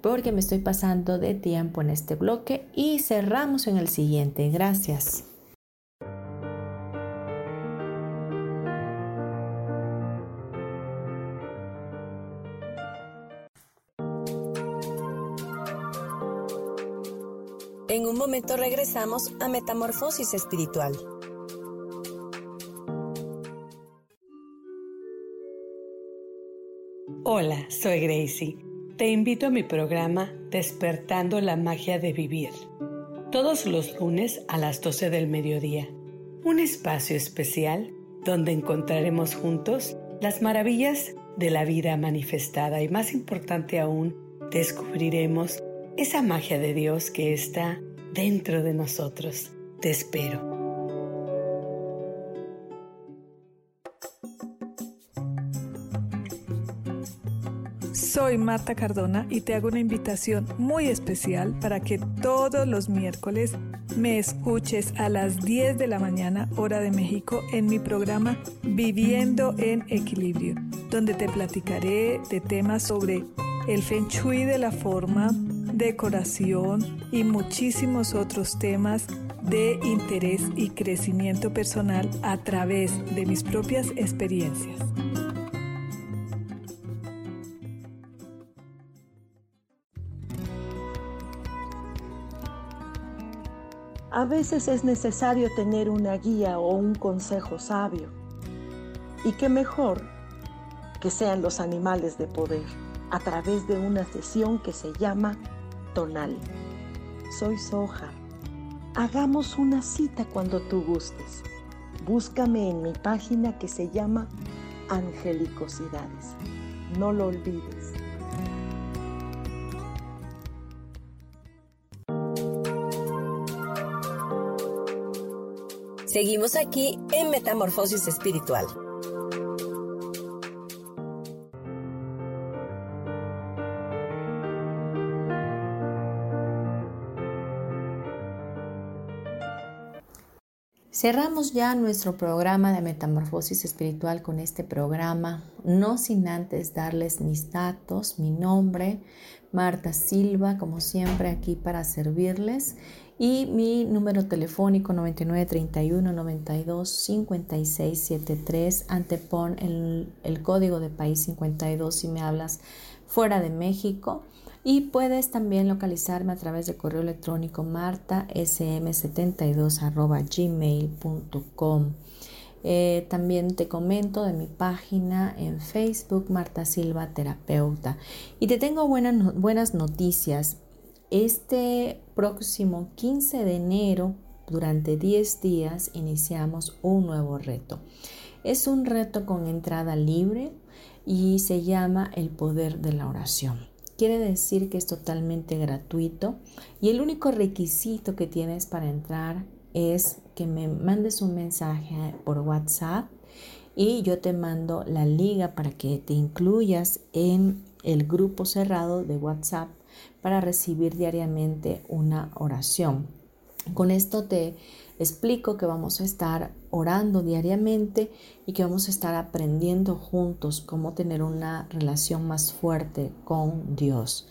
S1: porque me estoy pasando de tiempo en este bloque y cerramos en el siguiente. Gracias.
S2: En un momento regresamos a Metamorfosis Espiritual.
S5: Hola, soy Gracie. Te invito a mi programa Despertando la Magia de Vivir. Todos los lunes a las 12 del mediodía. Un espacio especial donde encontraremos juntos las maravillas de la vida manifestada y más importante aún, descubriremos esa magia de Dios que está dentro de nosotros. Te espero.
S9: Soy Marta Cardona y te hago una invitación muy especial para que todos los miércoles me escuches a las 10 de la mañana hora de México en mi programa Viviendo en Equilibrio, donde te platicaré de temas sobre el feng shui de la forma, decoración y muchísimos otros temas de interés y crecimiento personal a través de mis propias experiencias.
S7: A veces es necesario tener una guía o un consejo sabio. Y qué mejor que sean los animales de poder a través de una sesión que se llama Tonal. Soy Soja. Hagamos una cita cuando tú gustes. Búscame en mi página que se llama Angelicosidades. No lo olvides.
S2: Seguimos aquí en Metamorfosis Espiritual.
S1: Cerramos ya nuestro programa de Metamorfosis Espiritual con este programa, no sin antes darles mis datos, mi nombre, Marta Silva, como siempre aquí para servirles, y mi número telefónico 9931 92 5673. Antepon el, el código de país 52 si me hablas fuera de México. Y puedes también localizarme a través de correo electrónico martasm72 eh, también te comento de mi página en Facebook, Marta Silva Terapeuta. Y te tengo buenas noticias. Este próximo 15 de enero, durante 10 días, iniciamos un nuevo reto. Es un reto con entrada libre y se llama El Poder de la Oración. Quiere decir que es totalmente gratuito y el único requisito que tienes para entrar es que me mandes un mensaje por WhatsApp y yo te mando la liga para que te incluyas en el grupo cerrado de WhatsApp para recibir diariamente una oración. Con esto te explico que vamos a estar orando diariamente y que vamos a estar aprendiendo juntos cómo tener una relación más fuerte con Dios.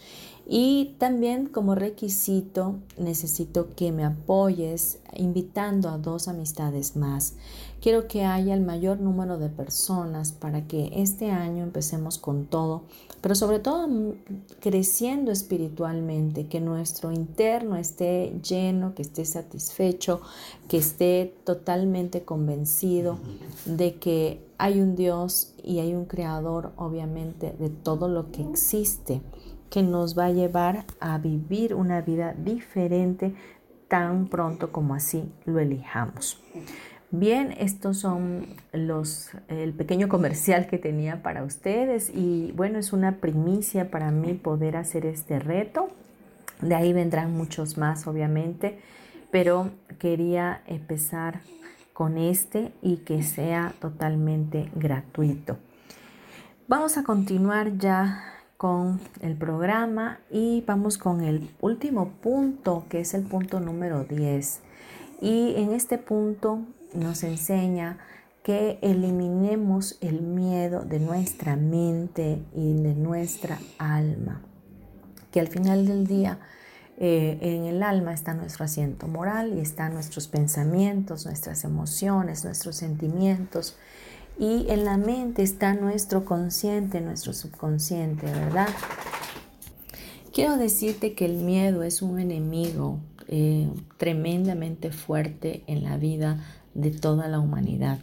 S1: Y también como requisito necesito que me apoyes invitando a dos amistades más. Quiero que haya el mayor número de personas para que este año empecemos con todo, pero sobre todo creciendo espiritualmente, que nuestro interno esté lleno, que esté satisfecho, que esté totalmente convencido de que hay un Dios y hay un creador, obviamente, de todo lo que existe que nos va a llevar a vivir una vida diferente tan pronto como así lo elijamos. Bien, estos son los el pequeño comercial que tenía para ustedes y bueno, es una primicia para mí poder hacer este reto. De ahí vendrán muchos más, obviamente, pero quería empezar con este y que sea totalmente gratuito. Vamos a continuar ya con el programa y vamos con el último punto que es el punto número 10. Y en este punto nos enseña que eliminemos el miedo de nuestra mente y de nuestra alma. Que al final del día eh, en el alma está nuestro asiento moral y están nuestros pensamientos, nuestras emociones, nuestros sentimientos y en la mente está nuestro consciente, nuestro subconsciente, ¿verdad? Quiero decirte que el miedo es un enemigo eh, tremendamente fuerte en la vida de toda la humanidad.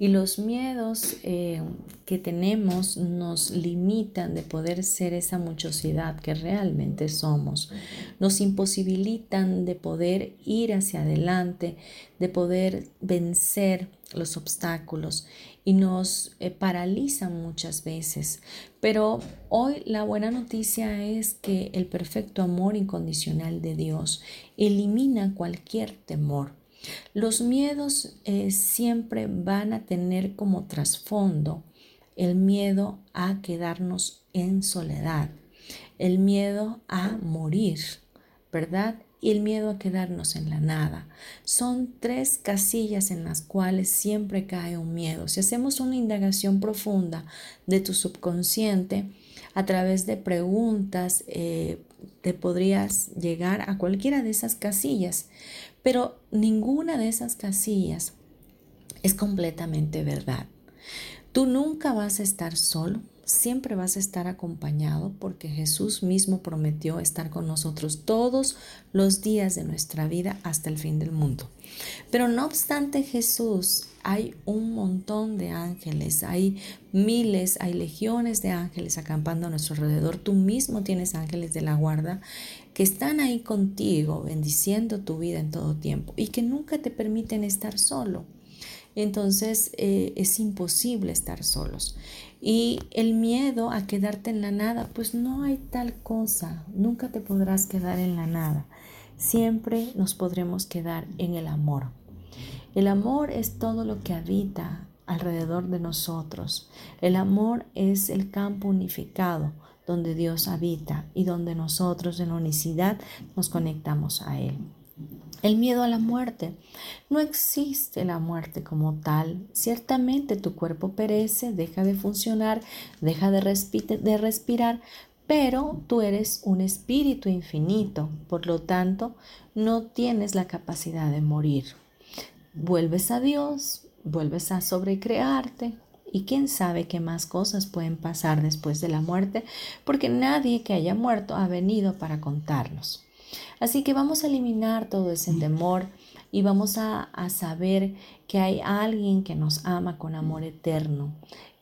S1: Y los miedos eh, que tenemos nos limitan de poder ser esa muchosidad que realmente somos. Nos imposibilitan de poder ir hacia adelante, de poder vencer los obstáculos y nos eh, paralizan muchas veces. Pero hoy la buena noticia es que el perfecto amor incondicional de Dios elimina cualquier temor. Los miedos eh, siempre van a tener como trasfondo el miedo a quedarnos en soledad, el miedo a morir, ¿verdad? Y el miedo a quedarnos en la nada. Son tres casillas en las cuales siempre cae un miedo. Si hacemos una indagación profunda de tu subconsciente a través de preguntas, eh, te podrías llegar a cualquiera de esas casillas. Pero ninguna de esas casillas es completamente verdad. Tú nunca vas a estar solo, siempre vas a estar acompañado porque Jesús mismo prometió estar con nosotros todos los días de nuestra vida hasta el fin del mundo. Pero no obstante Jesús, hay un montón de ángeles, hay miles, hay legiones de ángeles acampando a nuestro alrededor. Tú mismo tienes ángeles de la guarda que están ahí contigo, bendiciendo tu vida en todo tiempo y que nunca te permiten estar solo. Entonces eh, es imposible estar solos. Y el miedo a quedarte en la nada, pues no hay tal cosa, nunca te podrás quedar en la nada. Siempre nos podremos quedar en el amor. El amor es todo lo que habita alrededor de nosotros. El amor es el campo unificado donde Dios habita y donde nosotros en unicidad nos conectamos a Él. El miedo a la muerte. No existe la muerte como tal. Ciertamente tu cuerpo perece, deja de funcionar, deja de, respirar, pero tú eres un espíritu infinito. Por lo tanto, no tienes la capacidad de morir. Vuelves a Dios, vuelves a sobrecrearte, y quién sabe qué más cosas pueden pasar después de la muerte, porque nadie que haya muerto ha venido para contarnos. Así que vamos a eliminar todo ese temor y vamos a, saber que hay alguien que nos ama con amor eterno,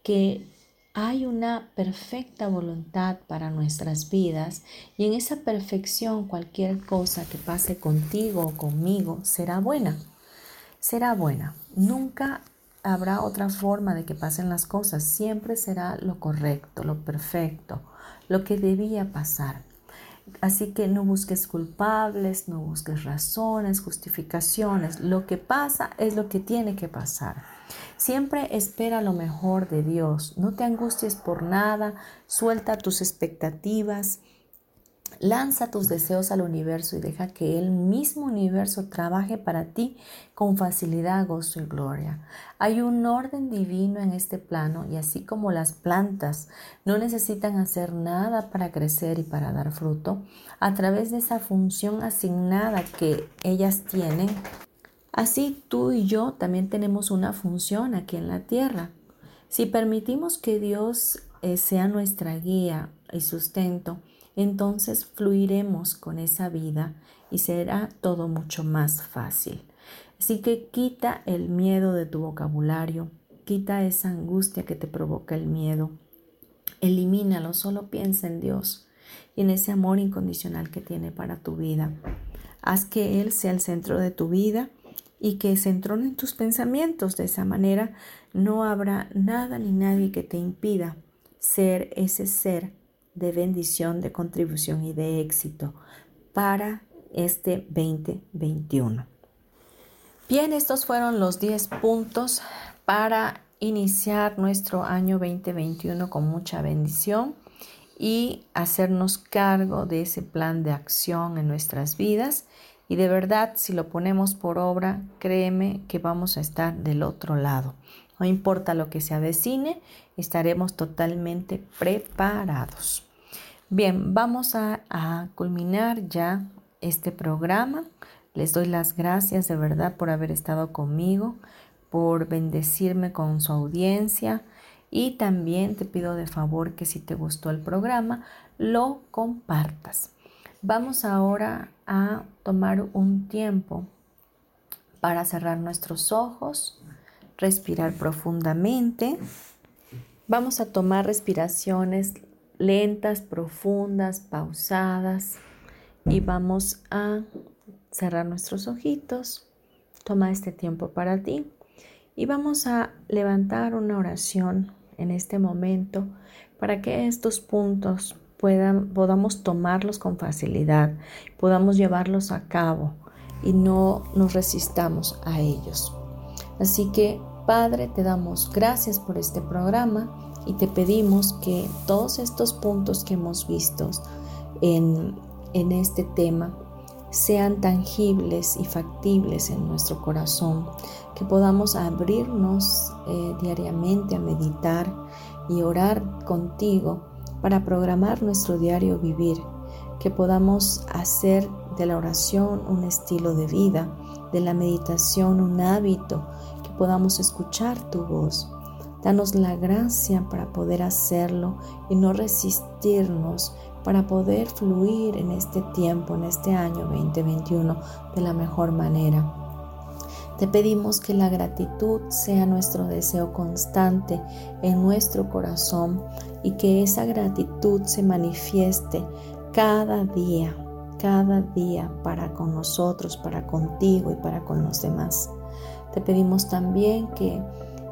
S1: que hay una perfecta voluntad para nuestras vidas y en esa perfección cualquier cosa que pase contigo o conmigo será buena. Será buena. Nunca habrá otra forma de que pasen las cosas. Siempre será lo correcto, lo perfecto, lo que debía pasar. Así que no busques culpables, no busques razones, justificaciones. Lo que pasa es lo que tiene que pasar. Siempre espera lo mejor de Dios. No te angusties por nada. Suelta tus expectativas. Lanza tus deseos al universo y deja que el mismo universo trabaje para ti con facilidad, gozo y gloria. Hay un orden divino en este plano y así como las plantas no necesitan hacer nada para crecer y para dar fruto, a través de esa función asignada que ellas tienen, así tú y yo también tenemos una función aquí en la tierra. Si permitimos que Dios eh, sea nuestra guía y sustento, entonces fluiremos con esa vida y será todo mucho más fácil. Así que quita el miedo de tu vocabulario, quita esa angustia que te provoca el miedo, elimínalo, solo piensa en Dios y en ese amor incondicional que tiene para tu vida. Haz que Él sea el centro de tu vida y que se entrone en tus pensamientos. De esa manera no habrá nada ni nadie que te impida ser ese ser de bendición, de contribución y de éxito para este 2021. Bien, estos fueron los 10 puntos para iniciar nuestro año 2021 con mucha bendición y hacernos cargo de ese plan de acción en nuestras vidas. Y de verdad, si lo ponemos por obra, créeme que vamos a estar del otro lado. No importa lo que se avecine, estaremos totalmente preparados. Bien, vamos a, culminar ya este programa. Les doy las gracias de verdad por haber estado conmigo, por bendecirme con su audiencia y también te pido de favor que si te gustó el programa, lo compartas. Vamos ahora a tomar un tiempo para cerrar nuestros ojos, respirar profundamente. Vamos a tomar respiraciones lentas, profundas, pausadas y vamos a cerrar nuestros ojitos. Toma este tiempo para ti y vamos a levantar una oración en este momento para que estos puntos puedan, podamos tomarlos con facilidad, podamos llevarlos a cabo y no nos resistamos a ellos. Así que, Padre, te damos gracias por este programa y te pedimos que todos estos puntos que hemos visto en, este tema sean tangibles y factibles en nuestro corazón, que podamos abrirnos eh, diariamente a meditar y orar contigo para programar nuestro diario vivir, que podamos hacer de la oración un estilo de vida, de la meditación un hábito, que podamos escuchar tu voz Danos la gracia para poder hacerlo y no resistirnos para poder fluir en este tiempo, en este año 2021 de la mejor manera. Te pedimos que la gratitud sea nuestro deseo constante en nuestro corazón y que esa gratitud se manifieste cada día, cada día para con nosotros, para contigo y para con los demás. Te pedimos también que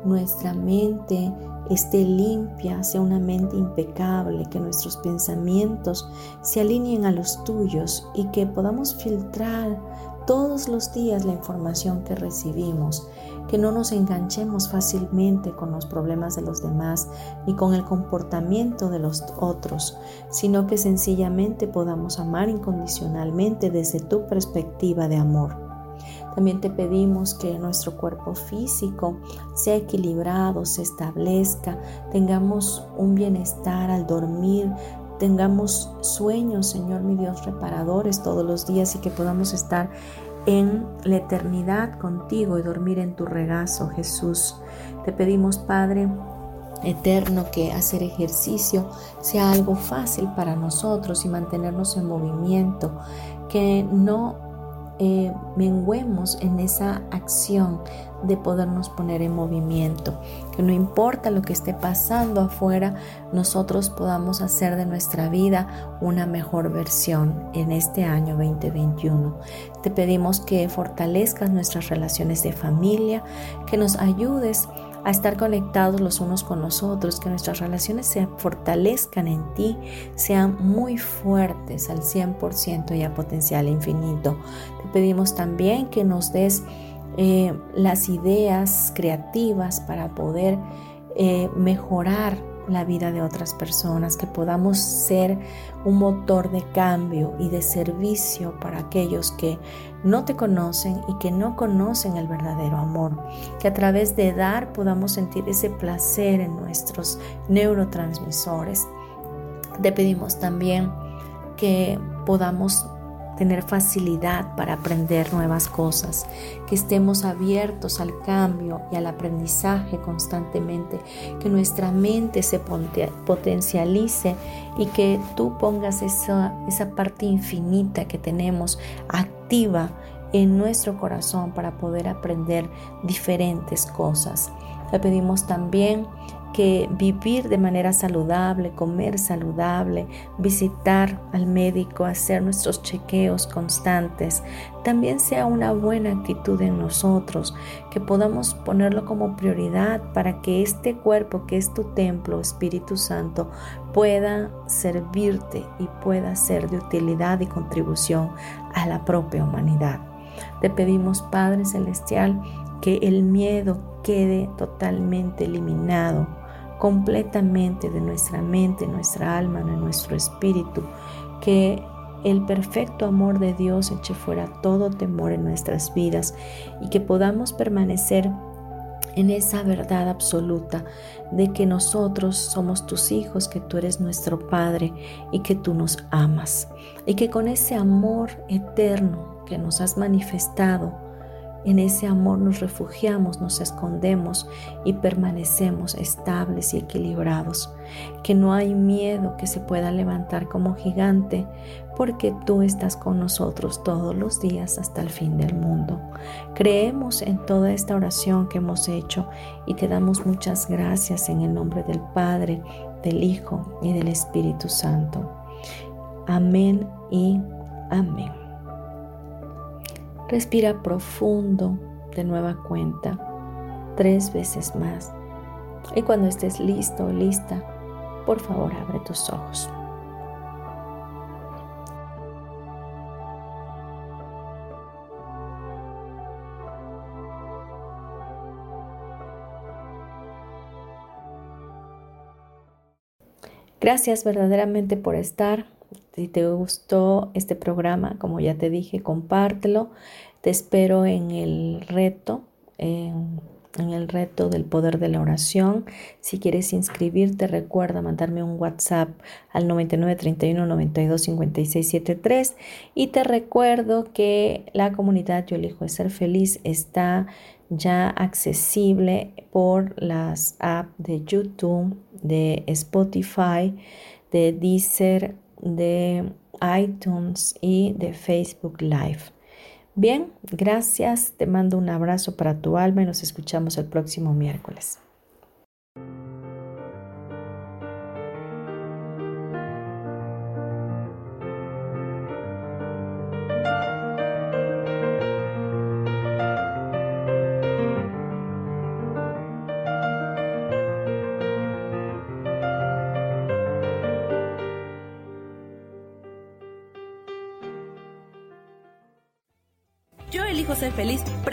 S1: nuestra mente esté limpia, sea una mente impecable, que nuestros pensamientos se alineen a los tuyos y que podamos filtrar todos los días la información que recibimos, que no nos enganchemos fácilmente con los problemas de los demás ni con el comportamiento de los otros, sino que sencillamente podamos amar incondicionalmente desde tu perspectiva de amor. También te pedimos que nuestro cuerpo físico sea equilibrado, se establezca, tengamos un bienestar al dormir, tengamos sueños, Señor mi Dios, reparadores todos los días y que podamos estar en la eternidad contigo y dormir en tu regazo, Jesús. Te pedimos, Padre, eterno que hacer ejercicio sea algo fácil para nosotros y mantenernos en movimiento, que no eh, menguemos en esa acción de podernos poner en movimiento, que no importa lo que esté pasando afuera, nosotros podamos hacer de nuestra vida una mejor versión en este año 2021. Te pedimos que fortalezcas nuestras relaciones de familia, que nos ayudes a estar conectados los unos con los otros, que nuestras relaciones se fortalezcan en ti, sean muy fuertes al 100% y a potencial infinito. Te pedimos también que nos des eh, las ideas creativas para poder eh, mejorar la vida de otras personas, que podamos ser un motor de cambio y de servicio para aquellos que no te conocen y que no conocen el verdadero amor, que a través de dar podamos sentir ese placer en nuestros neurotransmisores. Te pedimos también que podamos tener facilidad para aprender nuevas cosas, que estemos abiertos al cambio y al aprendizaje constantemente, que nuestra mente se potencialice y que tú pongas esa, esa parte infinita que tenemos activa en nuestro corazón para poder aprender diferentes cosas. Le pedimos también que vivir de manera saludable, comer saludable, visitar al médico, hacer nuestros chequeos constantes, también sea una buena actitud en nosotros, que podamos ponerlo como prioridad para que este cuerpo que es tu templo, Espíritu Santo, pueda servirte y pueda ser de utilidad y contribución a la propia humanidad. Te pedimos, Padre Celestial, que el miedo quede totalmente eliminado completamente de nuestra mente, nuestra alma, de nuestro espíritu, que el perfecto amor de Dios eche fuera todo temor en nuestras vidas y que podamos permanecer en esa verdad absoluta de que nosotros somos tus hijos, que tú eres nuestro Padre y que tú nos amas. Y que con ese amor eterno que nos has manifestado, en ese amor nos refugiamos, nos escondemos y permanecemos estables y equilibrados. Que no hay miedo que se pueda levantar como gigante porque tú estás con nosotros todos los días hasta el fin del mundo. Creemos en toda esta oración que hemos hecho y te damos muchas gracias en el nombre del Padre, del Hijo y del Espíritu Santo. Amén y amén. Respira profundo de nueva cuenta, tres veces más. Y cuando estés listo o lista, por favor abre tus ojos. Gracias verdaderamente por estar. Si te gustó este programa, como ya te dije, compártelo. Te espero en el reto, en, el reto del poder de la oración. Si quieres inscribirte, recuerda mandarme un WhatsApp al 9931 92 56 73. Y te recuerdo que la comunidad Yo elijo ser feliz está ya accesible por las apps de YouTube, de Spotify, de Deezer, de iTunes y de Facebook Live. Bien, gracias, te mando un abrazo para tu alma y nos escuchamos el próximo miércoles.